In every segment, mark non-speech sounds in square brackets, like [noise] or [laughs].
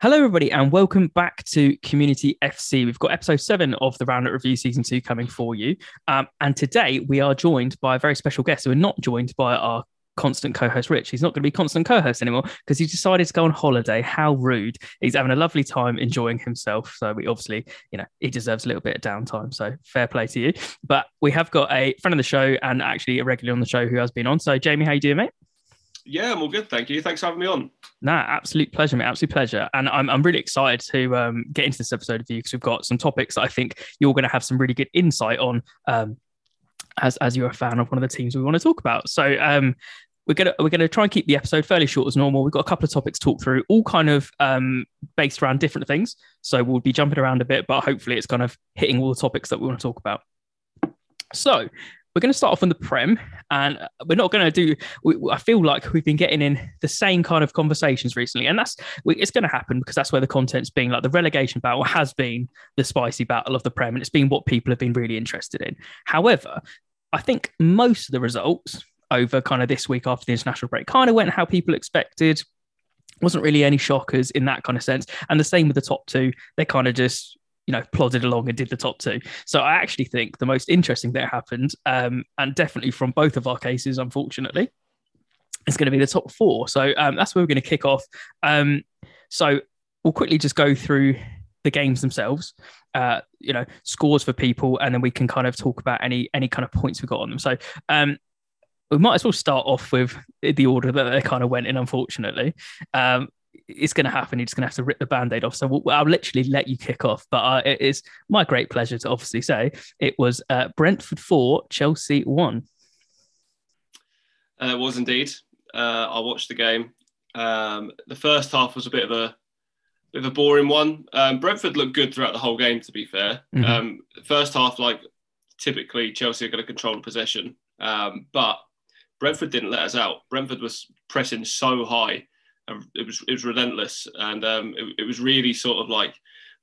Hello, everybody, and welcome back to Community FC. We've got episode seven of the Roundup Review season two coming for you. Um, and today we are joined by a very special guest. So we're not joined by our constant co-host Rich. He's not going to be constant co-host anymore because he decided to go on holiday. How rude! He's having a lovely time enjoying himself. So we obviously, you know, he deserves a little bit of downtime. So fair play to you. But we have got a friend of the show and actually a regular on the show who has been on. So Jamie, how you doing, mate? Yeah, I'm all good. Thank you. Thanks for having me on. Nah, absolute pleasure, mate. Absolute pleasure. And I'm, I'm really excited to um, get into this episode with you because we've got some topics that I think you're going to have some really good insight on um, as, as you're a fan of one of the teams we want to talk about. So, um, we're gonna we're gonna try and keep the episode fairly short as normal. We've got a couple of topics to talk through, all kind of um, based around different things. So we'll be jumping around a bit, but hopefully it's kind of hitting all the topics that we want to talk about. So we're going to start off on the Prem, and we're not going to do. We, I feel like we've been getting in the same kind of conversations recently, and that's it's going to happen because that's where the content's being. Like the relegation battle has been the spicy battle of the Prem, and it's been what people have been really interested in. However, I think most of the results over kind of this week after the international break kind of went how people expected wasn't really any shockers in that kind of sense. And the same with the top two. They kind of just you know, plodded along and did the top two. So I actually think the most interesting that happened, um, and definitely from both of our cases, unfortunately, is going to be the top four. So um, that's where we're going to kick off. Um, so we'll quickly just go through the games themselves, uh, you know, scores for people, and then we can kind of talk about any any kind of points we got on them. So um, we might as well start off with the order that they kind of went in, unfortunately. Um, it's going to happen. You're just going to have to rip the band-aid off. So we'll, I'll literally let you kick off. But uh, it is my great pleasure to obviously say it was uh, Brentford 4, Chelsea 1. Uh, it was indeed. Uh, I watched the game. Um, the first half was a bit of a bit of a boring one. Um, Brentford looked good throughout the whole game, to be fair. Mm-hmm. Um, first half, like typically, Chelsea are going to control the possession, um, but Brentford didn't let us out. Brentford was pressing so high it was it was relentless, and um, it, it, was really sort of like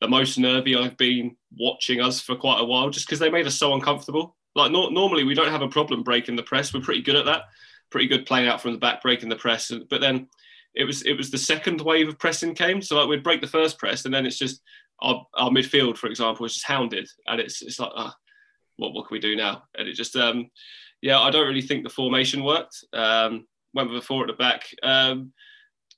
the most nervy I've been watching us for quite a while, just because they made us so uncomfortable. Like no, normally we don't have a problem breaking the press. We're pretty good at that. Pretty good playing out from the back, breaking the press. But then it was it was the second wave of pressing came. So like we'd break the first press, and then it's just our, our midfield, for example, is just hounded, and it's it's like, uh, what what can we do now? And it just um, yeah, I don't really think the formation worked. Um, went with a four at the back. Um,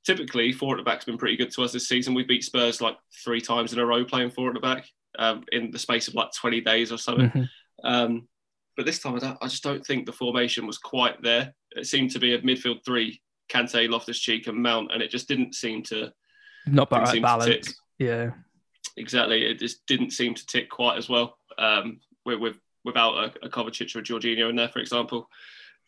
typically four at the back's been pretty good to us this season. We beat Spurs like three times in a row playing four at the back um, in the space of like 20 days or something. Mm-hmm. Um, but this time, I, I, just don't think the formation was quite there. It seemed to be a midfield three: Kante, Loftus Cheek, and Mount, and it just didn't seem to not right balance. Yeah, exactly. It just didn't seem to tick quite as well. Um, with, with without a, a Kovacic or a Jorginho in there, for example,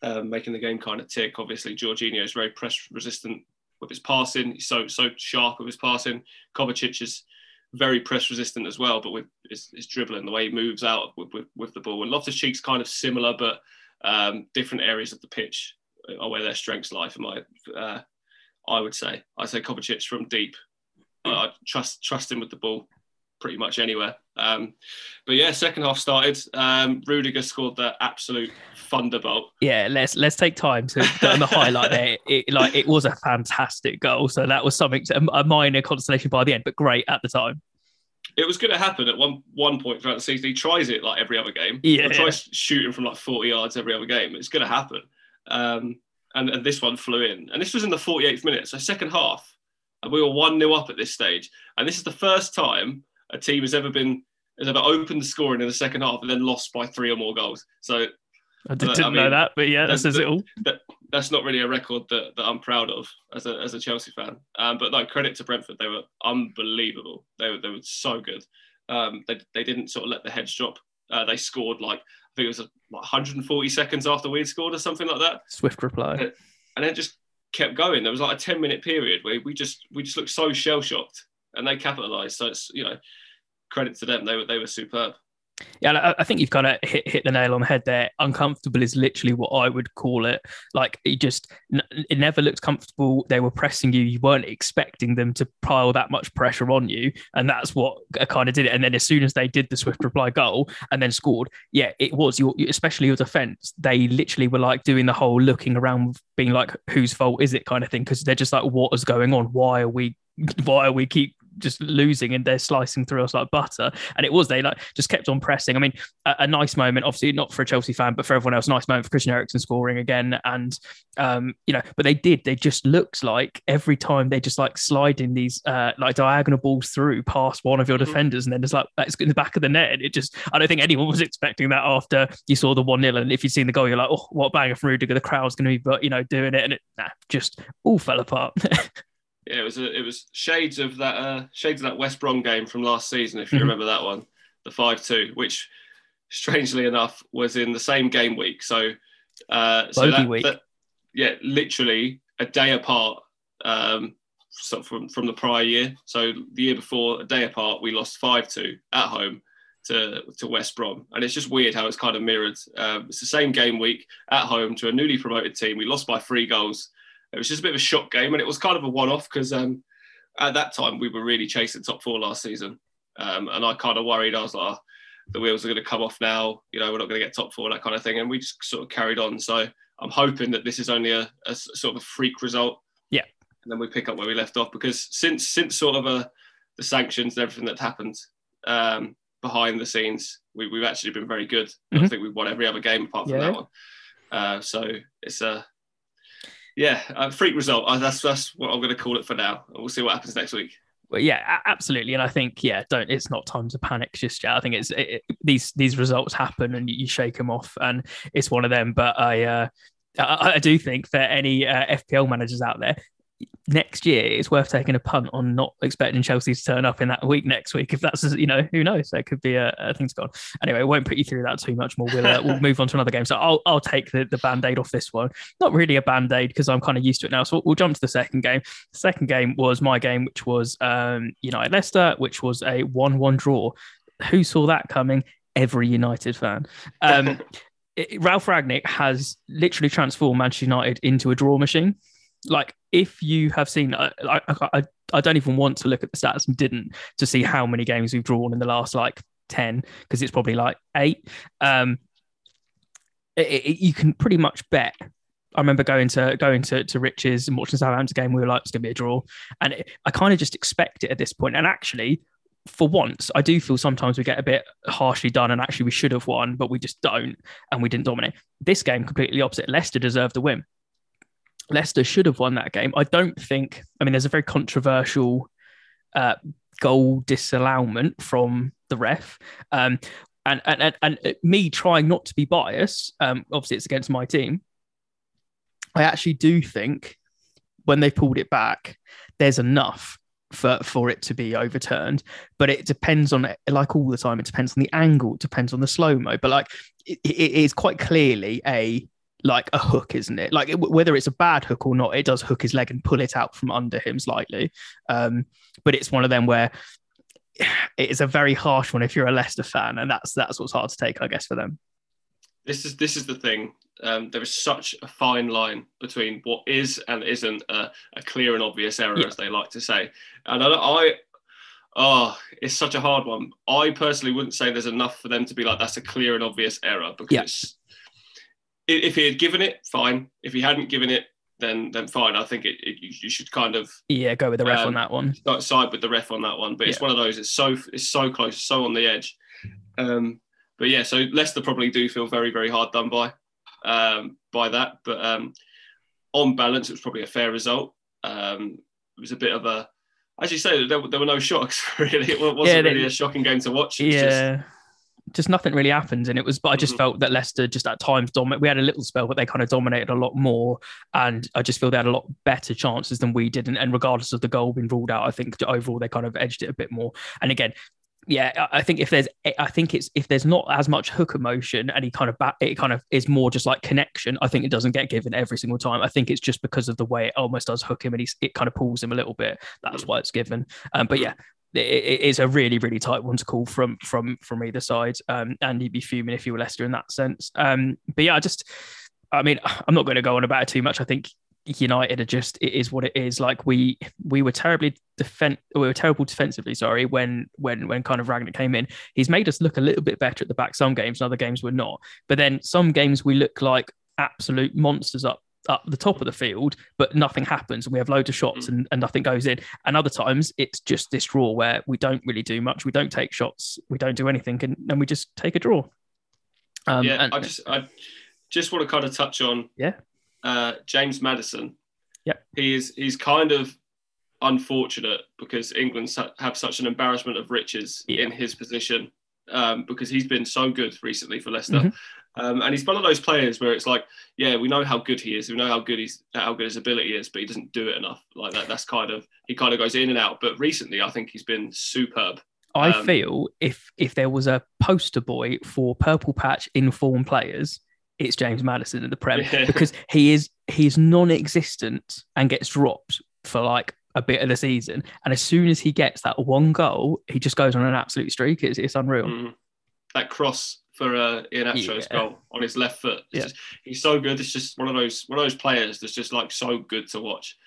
um, making the game kind of tick. Obviously, Jorginho is very press resistant with his passing. He's so so sharp with his passing. Kovacic is very press resistant as well, but with his, his dribbling, the way he moves out with, with, with the ball. And Loftus Cheek's kind of similar, but um, different areas of the pitch are where their strengths lie. For my, uh, I would say, I say Kovacic from deep. I trust trust him with the ball pretty much anywhere. Um, but yeah, second half started. Um, Rudiger scored the absolute thunderbolt. Yeah, let's let's take time to on the highlight there. It, like it was a fantastic goal, so that was something to, a minor consolation by the end, but great at the time. It was going to happen at one one point throughout the season. He tries it like every other game. Yeah, he tries shooting from like forty yards every other game. It's going to happen. Um, and, and this one flew in, and this was in the 48th minute. So second half, and we were one 0 up at this stage, and this is the first time a team has ever been has ever opened the scoring in the second half and then lost by three or more goals. So I didn't I mean, know that, but yeah, that says it all. That, that's not really a record that, that I'm proud of as a, as a Chelsea fan. Um, but like credit to Brentford. They were unbelievable. They were, they were so good. Um, they, they didn't sort of let the heads drop. Uh, they scored like, I think it was a, like 140 seconds after we'd scored or something like that. Swift reply. And, and then just kept going. There was like a 10 minute period where we just, we just looked so shell shocked and they capitalised. So it's, you know, credit to them. They were they were superb. Yeah, I think you've kind of hit, hit the nail on the head there. Uncomfortable is literally what I would call it. Like it just, it never looked comfortable. They were pressing you. You weren't expecting them to pile that much pressure on you, and that's what kind of did it. And then as soon as they did the swift reply goal and then scored, yeah, it was your, especially your defense. They literally were like doing the whole looking around, being like, "Whose fault is it?" kind of thing, because they're just like, "What is going on? Why are we why are we keep just losing and they're slicing through us like butter. And it was they like just kept on pressing. I mean, a, a nice moment, obviously not for a Chelsea fan, but for everyone else, nice moment for Christian Eriksen scoring again. And um, you know, but they did. They just looked like every time they just like sliding these uh like diagonal balls through past one of your mm-hmm. defenders, and then it's like it's in the back of the net. And it just I don't think anyone was expecting that after you saw the one 0 And if you'd seen the goal, you're like, oh, what banger from Rudiger? The crowd's going to be, but you know, doing it, and it nah, just all fell apart. [laughs] yeah, it was a, it was shades of that uh, shades of that West Brom game from last season, if you mm-hmm. remember that one, the five two, which strangely enough was in the same game week. So, uh, so that, week. That, yeah, literally a day apart um, from from the prior year. So the year before, a day apart, we lost five two at home to to West Brom, and it's just weird how it's kind of mirrored. Um, it's the same game week at home to a newly promoted team. We lost by three goals. It was just a bit of a shock game, and it was kind of a one-off because um, at that time we were really chasing top four last season, um, and I kind of worried. I was like, oh, the wheels are going to come off now. You know, we're not going to get top four, that kind of thing, and we just sort of carried on. So I'm hoping that this is only a, a sort of a freak result. Yeah, and then we pick up where we left off because since since sort of a, uh, the sanctions and everything that happened um, behind the scenes, we, have actually been very good. Mm-hmm. I think we've won every other game apart from yeah. that one. Uh, so it's a yeah, a freak result. Uh, that's that's what I'm going to call it for now. We'll see what happens next week. Well, yeah, absolutely, and I think yeah, don't. It's not time to panic just yet. I think it's it, it, these these results happen and you, shake them off, and it's one of them. But I. Uh, I, I do think for any uh, FPL managers out there, next year it's worth taking a punt on not expecting Chelsea to turn up in that week next week. If that's you know who knows, that could be a, a thing to go on. Anyway, I won't put you through that too much more. We'll uh, [laughs] we'll move on to another game. So I'll I'll take the, the band aid off this one. Not really a band aid because I'm kind of used to it now. So we'll, we'll, jump to the second game. The second game was my game, which was um, United Leicester, which was a one one draw. Who saw that coming? Every United fan. Um, [laughs] it, Ralf Rangnick has literally transformed Manchester United into a draw machine like if you have seen I, I, I don't even want to look at the stats and didn't to see how many games we've drawn in the last like 10 because it's probably like eight um it, it, you can pretty much bet I remember going to going to, to Rich's and watching the Southampton game. We were like, it's going to be a draw, and it, I kind of just expect it at this point. And actually, for once, I do feel sometimes we get a bit harshly done, and actually we should have won, but we just don't, and we didn't dominate. This game completely opposite. Leicester deserved the win. Leicester should have won that game. I don't think. I mean, there's a very controversial uh, goal disallowment from the ref, um, and, and and and me trying not to be biased. Um, obviously, it's against my team. I actually do think when they pulled it back, there's enough for for it to be overturned. But it depends on like all the time. It depends on the angle. It depends on the slow mo. But like it, it is quite clearly a like a hook, isn't it? Like whether it's a bad hook or not, it does hook his leg and pull it out from under him slightly. Um, but it's one of them where [sighs] it is a very harsh one if you're a Leicester fan, and that's that's what's hard to take, I guess, for them. This is this is the thing. Um, there is such a fine line between what is and isn't a, a clear and obvious error, yeah. as they like to say. And I, I Oh, it's such a hard one. I personally wouldn't say there's enough for them to be like that's a clear and obvious error because if he had given it, fine. If he hadn't given it, then then fine. I think it, it you, should kind of yeah go with the ref um, on that one. Side with the ref on that one, but it's one of those. It's so it's so close, so on the edge. Um, but yeah, so Leicester probably do feel very very hard done by um, by that. But um, on balance, it was probably a fair result. Um, it was a bit of a, as you say, there, there were no shocks [laughs] really. It wasn't yeah, they, really a shocking game to watch. It's yeah. Just, just nothing really happened. And it was, but I just mm-hmm. felt that Leicester just at times dominate. We had a little spell, but they kind of dominated a lot more. And I just feel they had a lot better chances than we did. And, and regardless of the goal being ruled out, I think overall they kind of edged it a bit more. And again, yeah, I think if there's, I think it's if there's not as much hook emotion and he kind of back, it kind of is more just like connection. I think it doesn't get given every single time. I think it's just because of the way it almost does hook him and he's, it kind of pulls him a little bit. That's mm. why it's given. Um, but yeah, it is a really really tight one to call from from from either side. Um, and you'd be fuming if you were Leicester in that sense. Um, but yeah I just I mean [sighs] I'm not going to go on about it too much. I think United are just it is what it is. Like we we were terribly defend we were terrible defensively sorry when when when kind of Rangnick came in. He's made us look a little bit better at the back. Some games and other games we're not. But then some games we look like absolute monsters up up the top of the field, but nothing happens and we have loads of shots Mm. and, and nothing goes in. And other times it's just this draw where we don't really do much. We don't take shots, we don't do anything, and, and we just take a draw. Um, yeah, and- I just I just want to kind of touch on Yeah. uh, James Maddison. Yeah. he is he's kind of unfortunate because England have such an embarrassment of riches Yeah. in his position um, because he's been so good recently for Leicester. Mhm. Um, and he's one of those players where it's like, yeah, we know how good he is, we know how good he's how good his ability is, but he doesn't do it enough. Like that, that's kind of he kind of goes in and out. But recently, I think he's been superb. I Um, feel if if there was a poster boy for purple patch informed players, it's James Maddison in the Prem Yeah. [laughs] because he is he's non-existent and gets dropped for like a bit of the season, and as soon as he gets that one goal, he just goes on an absolute streak. It's it's unreal. Mm. That cross for uh, Iheanacho's Yeah. goal on his left foot. Yeah. just, he's so good. It's just one of those one of those players that's just like so good to watch.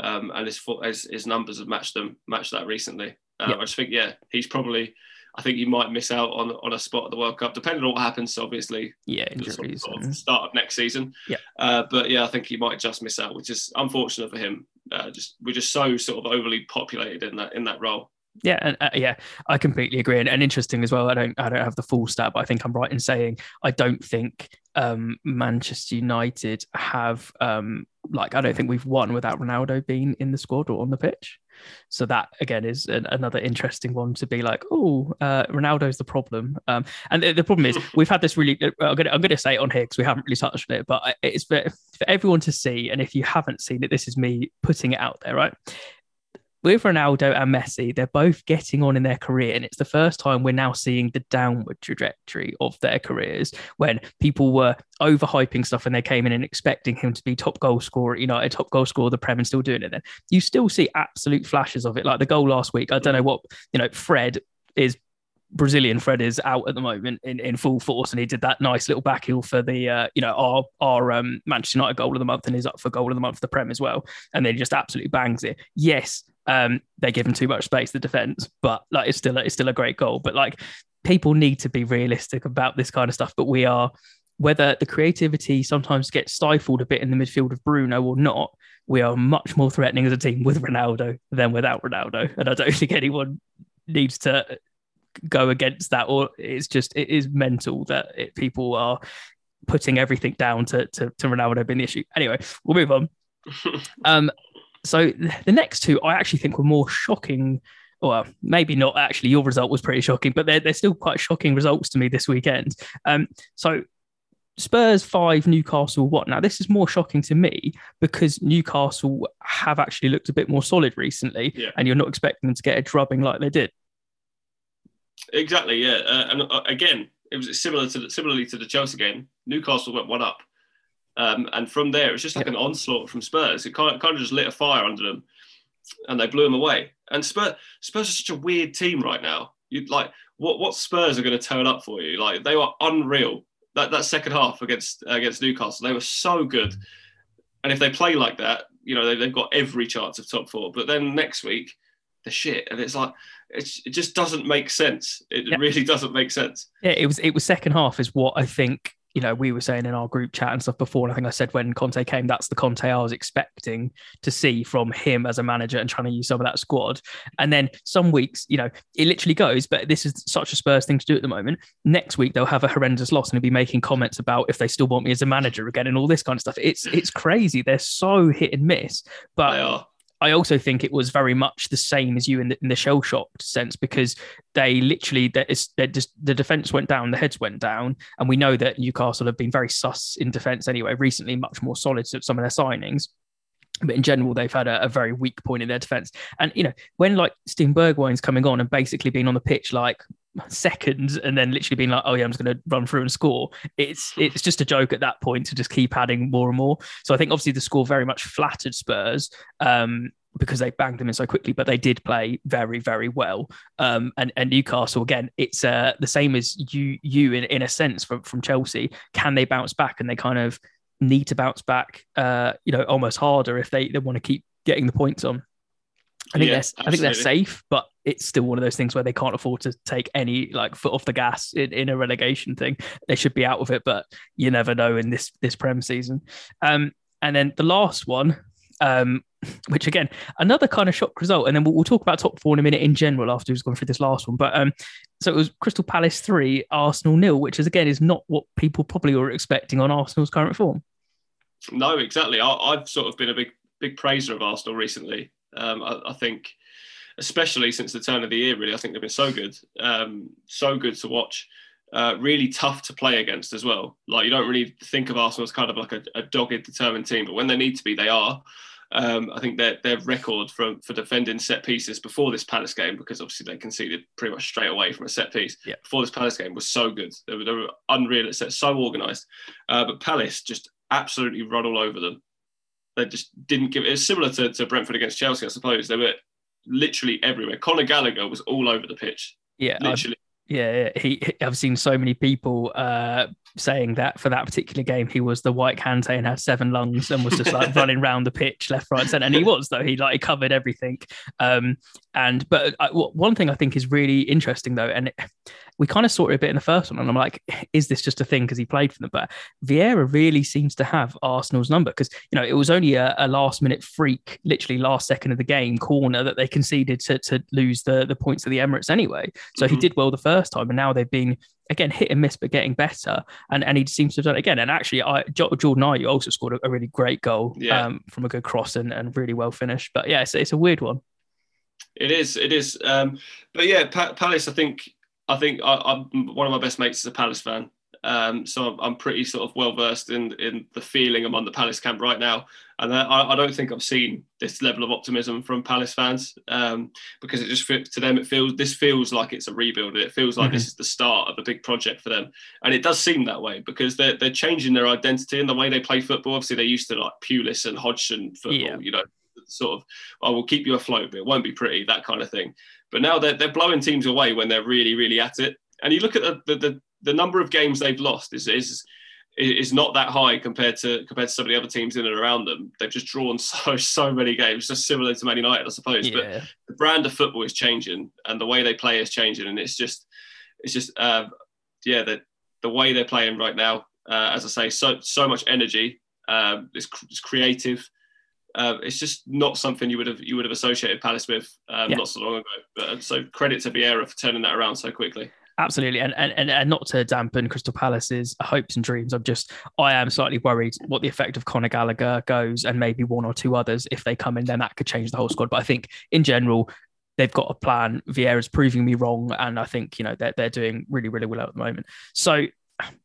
Um, and his, his his numbers have matched them matched that recently. Um, Yeah. I just think yeah, he's probably. I think he might miss out on on a spot at the World Cup, depending on what happens. Obviously, Yeah, at the sort of- injuries. sort of start of next season. Yeah. Uh, but yeah, I think he might just miss out, which is unfortunate for him. Uh, just we're just so sort of overly populated in that in that role. Yeah, and uh, yeah, I completely agree, and, and interesting as well. I don't, I don't have the full stat, but I think I'm right in saying I don't think um, Manchester United have, um, like, I don't think we've won without Ronaldo being in the squad or on the pitch. So that again is an, another interesting one to be like, oh, uh, Ronaldo's the problem. Um, and the, the problem is we've had this really. uh, I'm gonna, I'm gonna say it on here because we haven't really touched on it, but it's for, for everyone to see. And if you haven't seen it, this is me putting it out there, right? With Ronaldo and Messi, they're both getting on in their career, and it's the first time we're now seeing the downward trajectory of their careers. When people were overhyping stuff and they came in and expecting him to be top goal scorer at United, top goal scorer the Prem, and still doing it, then you still see absolute flashes of it. Like the goal last week, I don't know what you know. Fred is Brazilian Fred is out at the moment in, in full force, and he did that nice little back heel for the uh, you know our our um, Manchester United goal of the month, and he's up for goal of the month for the Prem as well, and then he just absolutely bangs it. Yes, um, they give him too much space to defend, but like it's still it's still a great goal. But like people need to be realistic about this kind of stuff. But we are whether the creativity sometimes gets stifled a bit in the midfield of Bruno or not. We are much more threatening as a team with Ronaldo than without Ronaldo, and I don't think anyone needs to go against that or it's just it is mental that it, people are putting everything down to, to to Ronaldo being the issue. Anyway, we'll move on. [laughs] Um, so the next two I actually think were more shocking. Well, maybe not actually. Your result was pretty shocking, but they're, they're still quite shocking results to me this weekend. Um, so Spurs five, Newcastle what? Now this is more shocking to me because Newcastle have actually looked a bit more solid recently, Yeah. and you're not expecting them to get a drubbing like they did. Exactly, yeah. Uh, and uh, again, it was similar to the, similarly to the Chelsea game. Newcastle went one up, um, and from there it was just like an onslaught from Spurs. It kind of, kind of just lit a fire under them, and they blew them away. And Spurs, Spurs are such a weird team right now. You like what what Spurs are going to turn up for you? Like they were unreal. That that second half against against Newcastle, they were so good. And if they play like that, you know they, they've got every chance of top four. But then next week, the shit, and it's like it's, it just doesn't make sense. It Yeah. really [laughs] doesn't make sense. Yeah, it was it was second half is what I think you know we were saying in our group chat and stuff before. And I think I said when Conte came, that's the Conte I was expecting to see from him as a manager and trying to use some of that squad. And then some weeks, you know, it literally goes. But this is such a Spurs thing to do at the moment. Next week they'll have a horrendous loss and he'll be making comments about if they still want me as a manager again and all this kind of stuff. It's it's crazy. They're so hit and miss. But. I also think it was very much the same as you in the, in the shell shocked sense because they literally that just the defense went down, the heads went down, and we know that Newcastle have been very sus in defense anyway. Recently, much more solid to some of their signings. But in general, they've had a, a very weak point in their defense. And you know, when like Steven Bergwijn's coming on and basically being on the pitch like seconds, and then literally being like, "Oh yeah, I'm just going to run through and score," it's it's just a joke at that point to just keep adding more and more. So I think obviously the score very much flattered Spurs um, because they banged them in so quickly, but they did play very, very well. Um, and, and Newcastle, again, it's uh, the same as you, you in, in a sense from, from Chelsea. Can they bounce back? And they kind of need to bounce back, uh, you know, almost harder if they, they want to keep getting the points on. I think Yeah, they're, I think they're safe, but it's still one of those things where they can't afford to take any like foot off the gas in, in a relegation thing. They should be out of it, but you never know in this this Prem season. Um, and then the last one, um, which again, another kind of shock result. And then we'll, we'll, talk about top four in a minute in general after we've gone through this last one. But um, so it was Crystal Palace three, Arsenal nil, which is again is not what people probably were expecting on Arsenal's current form. No, exactly. I, have sort of been a big big praiser of Arsenal recently. Um, I, I, think, especially since the turn of the year, really, I think they've been so good, um, so good to watch. Uh, really tough to play against as well. Like you don't really think of Arsenal as kind of like a, a dogged, determined team, but when they need to be, they are. Um, I think their their record for for defending set pieces before this Palace game, because obviously they conceded pretty much straight away from a set piece. Yeah. Before this Palace game was so good, they were, they were unreal so organised. Uh, but Palace just absolutely run all over them. They just didn't give. It's similar to, to Brentford against Chelsea, I suppose. They were literally everywhere. Conor Gallagher was all over the pitch. Yeah, literally. Yeah, he, I've seen so many people uh, saying that for that particular game, he was the white Kante and had seven lungs and was just like [laughs] running around the pitch left, right, center. And he was though he like he covered everything. Um, and but I, uh, one thing I think is really interesting though, and it, we kind of saw it a bit in the first one, and I'm like, is this just a thing because he played for them? But Vieira really seems to have Arsenal's number because you know it was only a, a, last minute freak, literally last second of the game corner that they conceded to to lose the the points of the Emirates anyway. So mm-hmm. he did well the first time, and now they've been again hit and miss, but getting better. And and he seems to have done it again. And actually, I Jordan Ayew also scored a, a really great goal yeah. um, from a good cross and, and really well finished. But yeah, it's, it's a weird one. It is, it is. Um, but yeah, pa- Palace. I think I think I, am one of my best mates is a Palace fan. Um, so I'm, I'm, pretty sort of well versed in in the feeling among the Palace camp right now, and I, I don't think I've seen this level of optimism from Palace fans um, because it just to them it feels this feels like it's a rebuild. It feels like mm-hmm. this is the start of a big project for them, and it does seem that way because they're they're changing their identity and the way they play football. Obviously, they're used to like Pulis and Hodgson football, yeah. you know, sort of I will keep you afloat, but it won't be pretty, that kind of thing. But now they're, they're blowing teams away when they're really, really at it. And you look at the, the, the, the number of games they've lost is, is is not that high compared to compared to some of the other teams in and around them. They've just drawn [laughs] so so many games, just similar to Man United, I suppose. Yeah. But the brand of football is changing, and the way they play is changing, and it's just it's just uh, yeah the the way they're playing right now. Uh, as I say, so so much energy. Uh, it's, it's creative uh, it's just not something you would have you would have associated Palace with um, yeah. not so long ago. But, uh, so credit to Vieira for turning that around so quickly. Absolutely, and, and and not to dampen Crystal Palace's hopes and dreams. I'm just I am slightly worried what the effect of Conor Gallagher goes, and maybe one or two others if they come in, then that could change the whole squad. But I think in general, they've got a plan. Vieira's proving me wrong, and I think you know they're they're doing really really well at the moment. So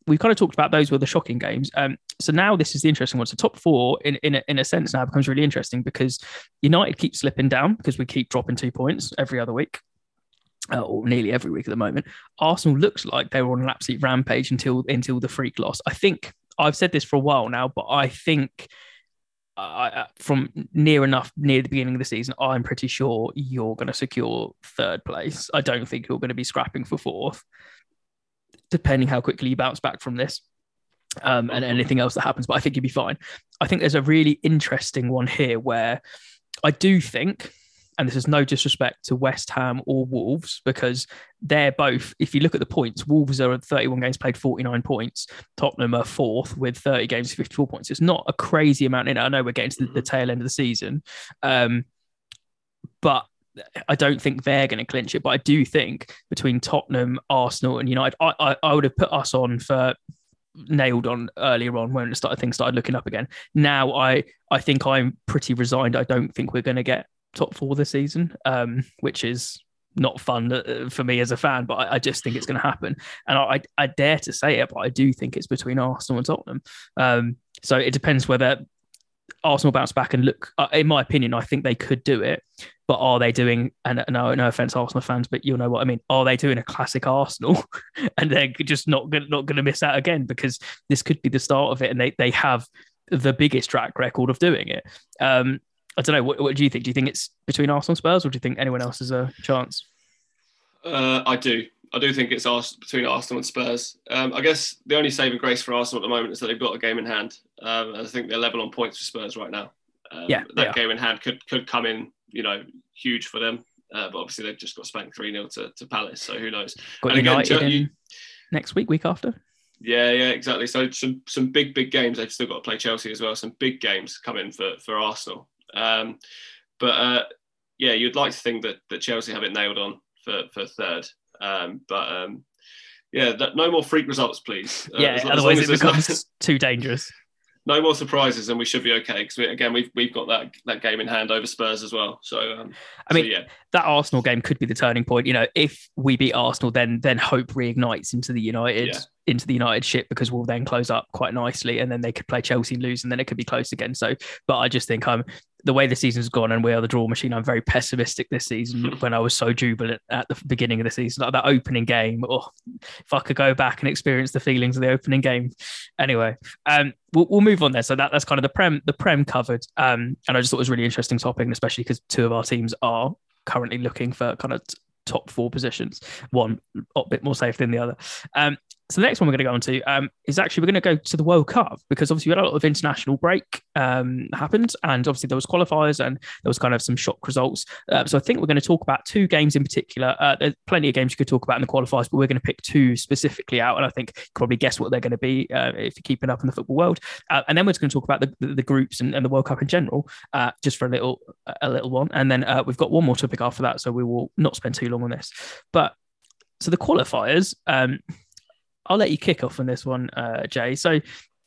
we've kind of talked about those were the shocking games. Um, so now this is the interesting one. So top four, in in a, in a sense, now becomes really interesting because United keep slipping down because we keep dropping two points every other week. Uh, or nearly every week at the moment. Arsenal looks like they were on an absolute rampage until until the freak loss. I think I've said this for a while now, but I think uh, from near enough near the beginning of the season, I'm pretty sure you're going to secure third place. I don't think you're going to be scrapping for fourth depending how quickly you bounce back from this. Um, and anything else that happens, but I think you'd be fine. I think there's a really interesting one here where I do think, and this is no disrespect to West Ham or Wolves, because they're both, if you look at the points, Wolves are 31 games played, 49 points. Tottenham are fourth with 30 games, 54 points. It's not a crazy amount in it. I know we're getting to the, the tail end of the season. Um, but I don't think they're going to clinch it, but I do think between Tottenham, Arsenal, and United, I, I, I would have put us on for nailed on earlier on when started, things started looking up again. Now I I think I'm pretty resigned. I don't think we're going to get top four this season, um, which is not fun uh, for me as a fan, but I, I just think it's going to happen. And I, I, dare to say it, but I do think it's between Arsenal and Tottenham. Um, so it depends whether Arsenal bounce back and look. Uh, in my opinion, I think they could do it, but are they doing? And no, no offense, Arsenal fans, but you'll know what I mean. Are they doing a classic Arsenal, [laughs] and they're just not not going to miss out again because this could be the start of it, and they they have the biggest track record of doing it. Um, I don't know. What, what do you think? Do you think it's between Arsenal and Spurs, or do you think anyone else has a chance? Uh, I do. I do think it's between Arsenal and Spurs. Um, I guess the only saving grace for Arsenal at the moment is that they've got a game in hand. Um, I think they're level on points for Spurs right now. Um, yeah, that game in hand could could come in, you know, huge for them. Uh, but obviously they've just got spanked three 0 to, to Palace, so who knows? Got and United again, you, next week, week after. Yeah, yeah, exactly. So some some big big games. They've still got to play Chelsea as well. Some big games coming for for Arsenal. Um, but uh, yeah, you'd like to think that that Chelsea have it nailed on for for third. Um, but um, yeah, that, no more freak results, please. Uh, yeah, as, otherwise as it becomes no, too dangerous. No more surprises, and we should be okay because we, again we've we've got that that game in hand over Spurs as well. So um, I mean, so, yeah. that Arsenal game could be the turning point. You know, if we beat Arsenal, then then hope reignites into the United. Yeah into the United ship because we'll then close up quite nicely and then they could play Chelsea and lose and then it could be close again. So, but I just think I'm the way the season's gone and we are the draw machine. I'm very pessimistic this season [laughs] when I was so jubilant at the beginning of the season, like that opening game. Oh, if I could go back and experience the feelings of the opening game. Anyway, um, we'll, we'll move on there. So that, that's kind of the prem, the prem covered. Um, and I just thought it was a really interesting topic, especially because two of our teams are currently looking for kind of top four positions, one a bit more safe than the other. Um, so the next one we're going to go on to um, is actually we're going to go to the World Cup because obviously we had a lot of international break um, happened, and obviously there was qualifiers and there was kind of some shock results. Uh, so I think we're going to talk about two games in particular. Uh, there's plenty of games you could talk about in the qualifiers, but we're going to pick two specifically out, and I think you probably guess what they're going to be uh, if you're keeping up in the football world. Uh, and then we're just going to talk about the, the, the groups and, and, the World Cup in general, uh, just for a little a little one, and then uh, we've got one more topic after that, so we will not spend too long on this, but. So the qualifiers, um, I'll let you kick off on this one, uh, Jay. So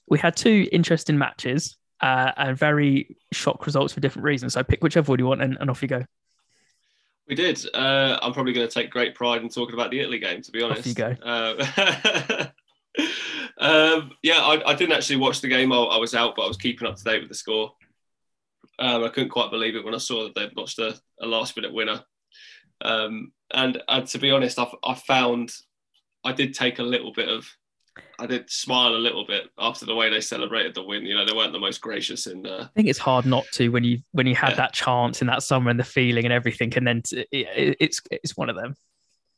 we had two interesting matches uh, and very shock results for different reasons. So pick whichever one you want, and, and off you go. We did. Uh, I'm probably going to take great pride in talking about the Italy game, to be honest. Off you go. Uh, [laughs] um, yeah, I, I, didn't actually watch the game. I, I, was out, but I was keeping up to date with the score. Um, I couldn't quite believe it when I saw that they'd lost a, a last minute winner. Um, and, and to be honest, I've, I found I did take a little bit of, I did smile a little bit after the way they celebrated the win. You know, they weren't the most gracious in. Uh, I think it's hard not to when you when you had yeah. that chance in that summer and the feeling and everything, and then to, it, it's it's one of them.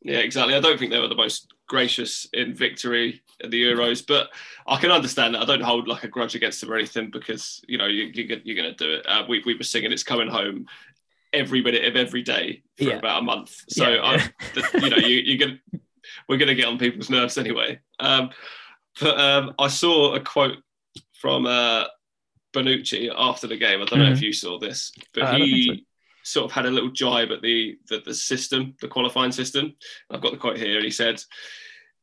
Yeah, exactly. I don't think they were the most gracious in victory at the Euros, but I can understand that. I don't hold like a grudge against them or anything because you know you, you, you're going to do it. Uh, we we were singing "It's Coming Home" every minute of every day for yeah. about a month. So yeah, yeah. you know you, you're going to we're going to get on people's nerves anyway. Um, but um, I saw a quote from uh, Bonucci after the game. I don't mm. know if mm-hmm. you saw this, but uh, he so. sort of had a little jibe at the, the, the system, the qualifying system. I've got the quote here. and He said,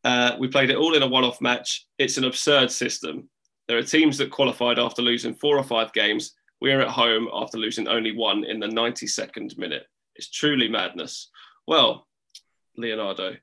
uh, "We played it all in a one-off match. It's an absurd system. There are teams that qualified after losing four or five games. We are at home after losing only one in the 92nd minute. It's truly madness." Well, Leonardo,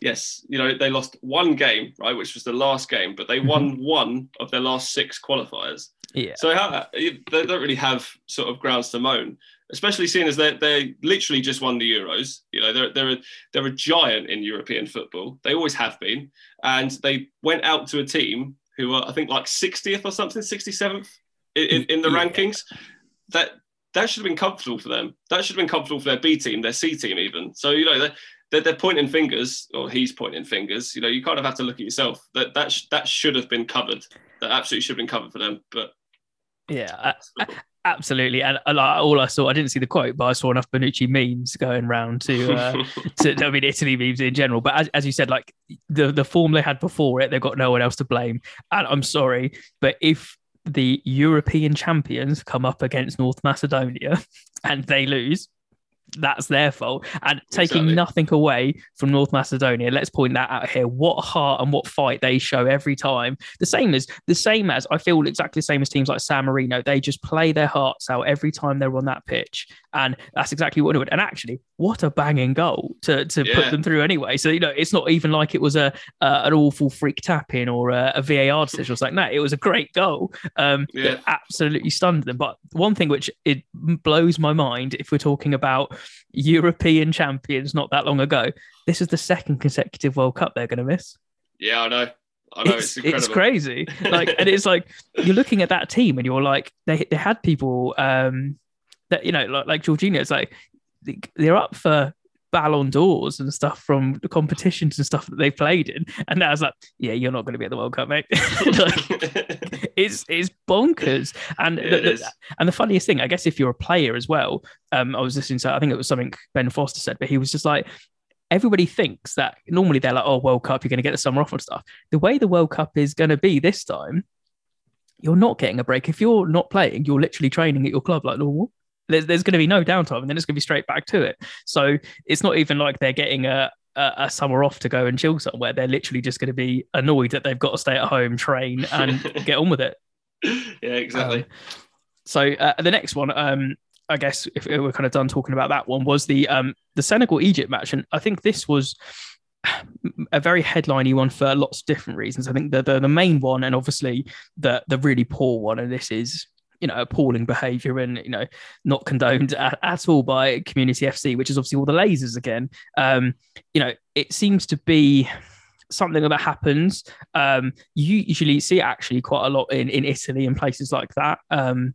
yes, you know, they lost one game, right, which was the last game, but they won mm-hmm. one of their last six qualifiers. Yeah. So how, they don't really have sort of grounds to moan, especially seeing as they they literally just won the Euros. You know, they're they're a, they're a giant in European football. They always have been, and they went out to a team who are I think like 60th or something, 67th in, in the yeah. rankings. That that should have been comfortable for them. That should have been comfortable for their B team, their C team, even. So you know, they're, they're pointing fingers, or he's pointing fingers. You know, you kind of have to look at yourself. That that sh- that should have been covered. That absolutely should have been covered for them. But yeah, I, I, absolutely. And like, all I saw, I didn't see the quote, but I saw enough Bonucci memes going around to, uh, [laughs] to I mean, Italy memes in general. But as, as you said, like the the form they had before it, they've got no one else to blame. And I'm sorry, but if the European champions come up against North Macedonia [laughs] and they lose, that's their fault. And taking exactly. nothing away from North Macedonia, let's point that out here. What heart and what fight they show every time. The same as the same as I feel exactly the same as teams like San Marino. They just play their hearts out every time they're on that pitch. And that's exactly what it would. And actually, what a banging goal to, to yeah. put them through anyway. So, you know, it's not even like it was a uh, an awful freak tap in or a, a VAR decision or something. No, it was a great goal. Um, yeah. absolutely stunned them. But one thing which it blows my mind if we're talking about European champions not that long ago, this is the second consecutive World Cup they're going to miss. Yeah, I know. I know it's, it's, it's crazy. Like, and it's like [laughs] you're looking at that team and you're like, they they had people um that you know like like Jorginho. It's like they're up for Ballon d'Ors and stuff from the competitions and stuff that they played in. And I was like, yeah, you're not going to be at the World Cup, mate. [laughs] like, [laughs] it's it's bonkers. And yeah, the, and the funniest thing, I guess, if you're a player as well, um, I was listening to, I think it was something Ben Foster said, but he was just like, everybody thinks that normally they're like, oh, World Cup, you're going to get the summer off and stuff. The way the World Cup is going to be this time, you're not getting a break. If you're not playing, you're literally training at your club like normal. There's, there's going to be no downtime and then it's going to be straight back to it. So it's not even like they're getting a, a, a summer off to go and chill somewhere. They're literally just going to be annoyed that they've got to stay at home, train, and [laughs] get on with it. Yeah, exactly. Um, so uh, the next one, um, I guess if we're kind of done talking about that one, was the um, the Senegal Egypt match, and I think this was a very headliney one for lots of different reasons. I think the, the the main one, and obviously the the really poor one, and this is you know appalling behaviour and you know not condoned at, at, all by Community FC, which is obviously all the lasers again. Um, you know, it seems to be something that happens. Um, you usually see actually quite a lot in in Italy and places like that. Um,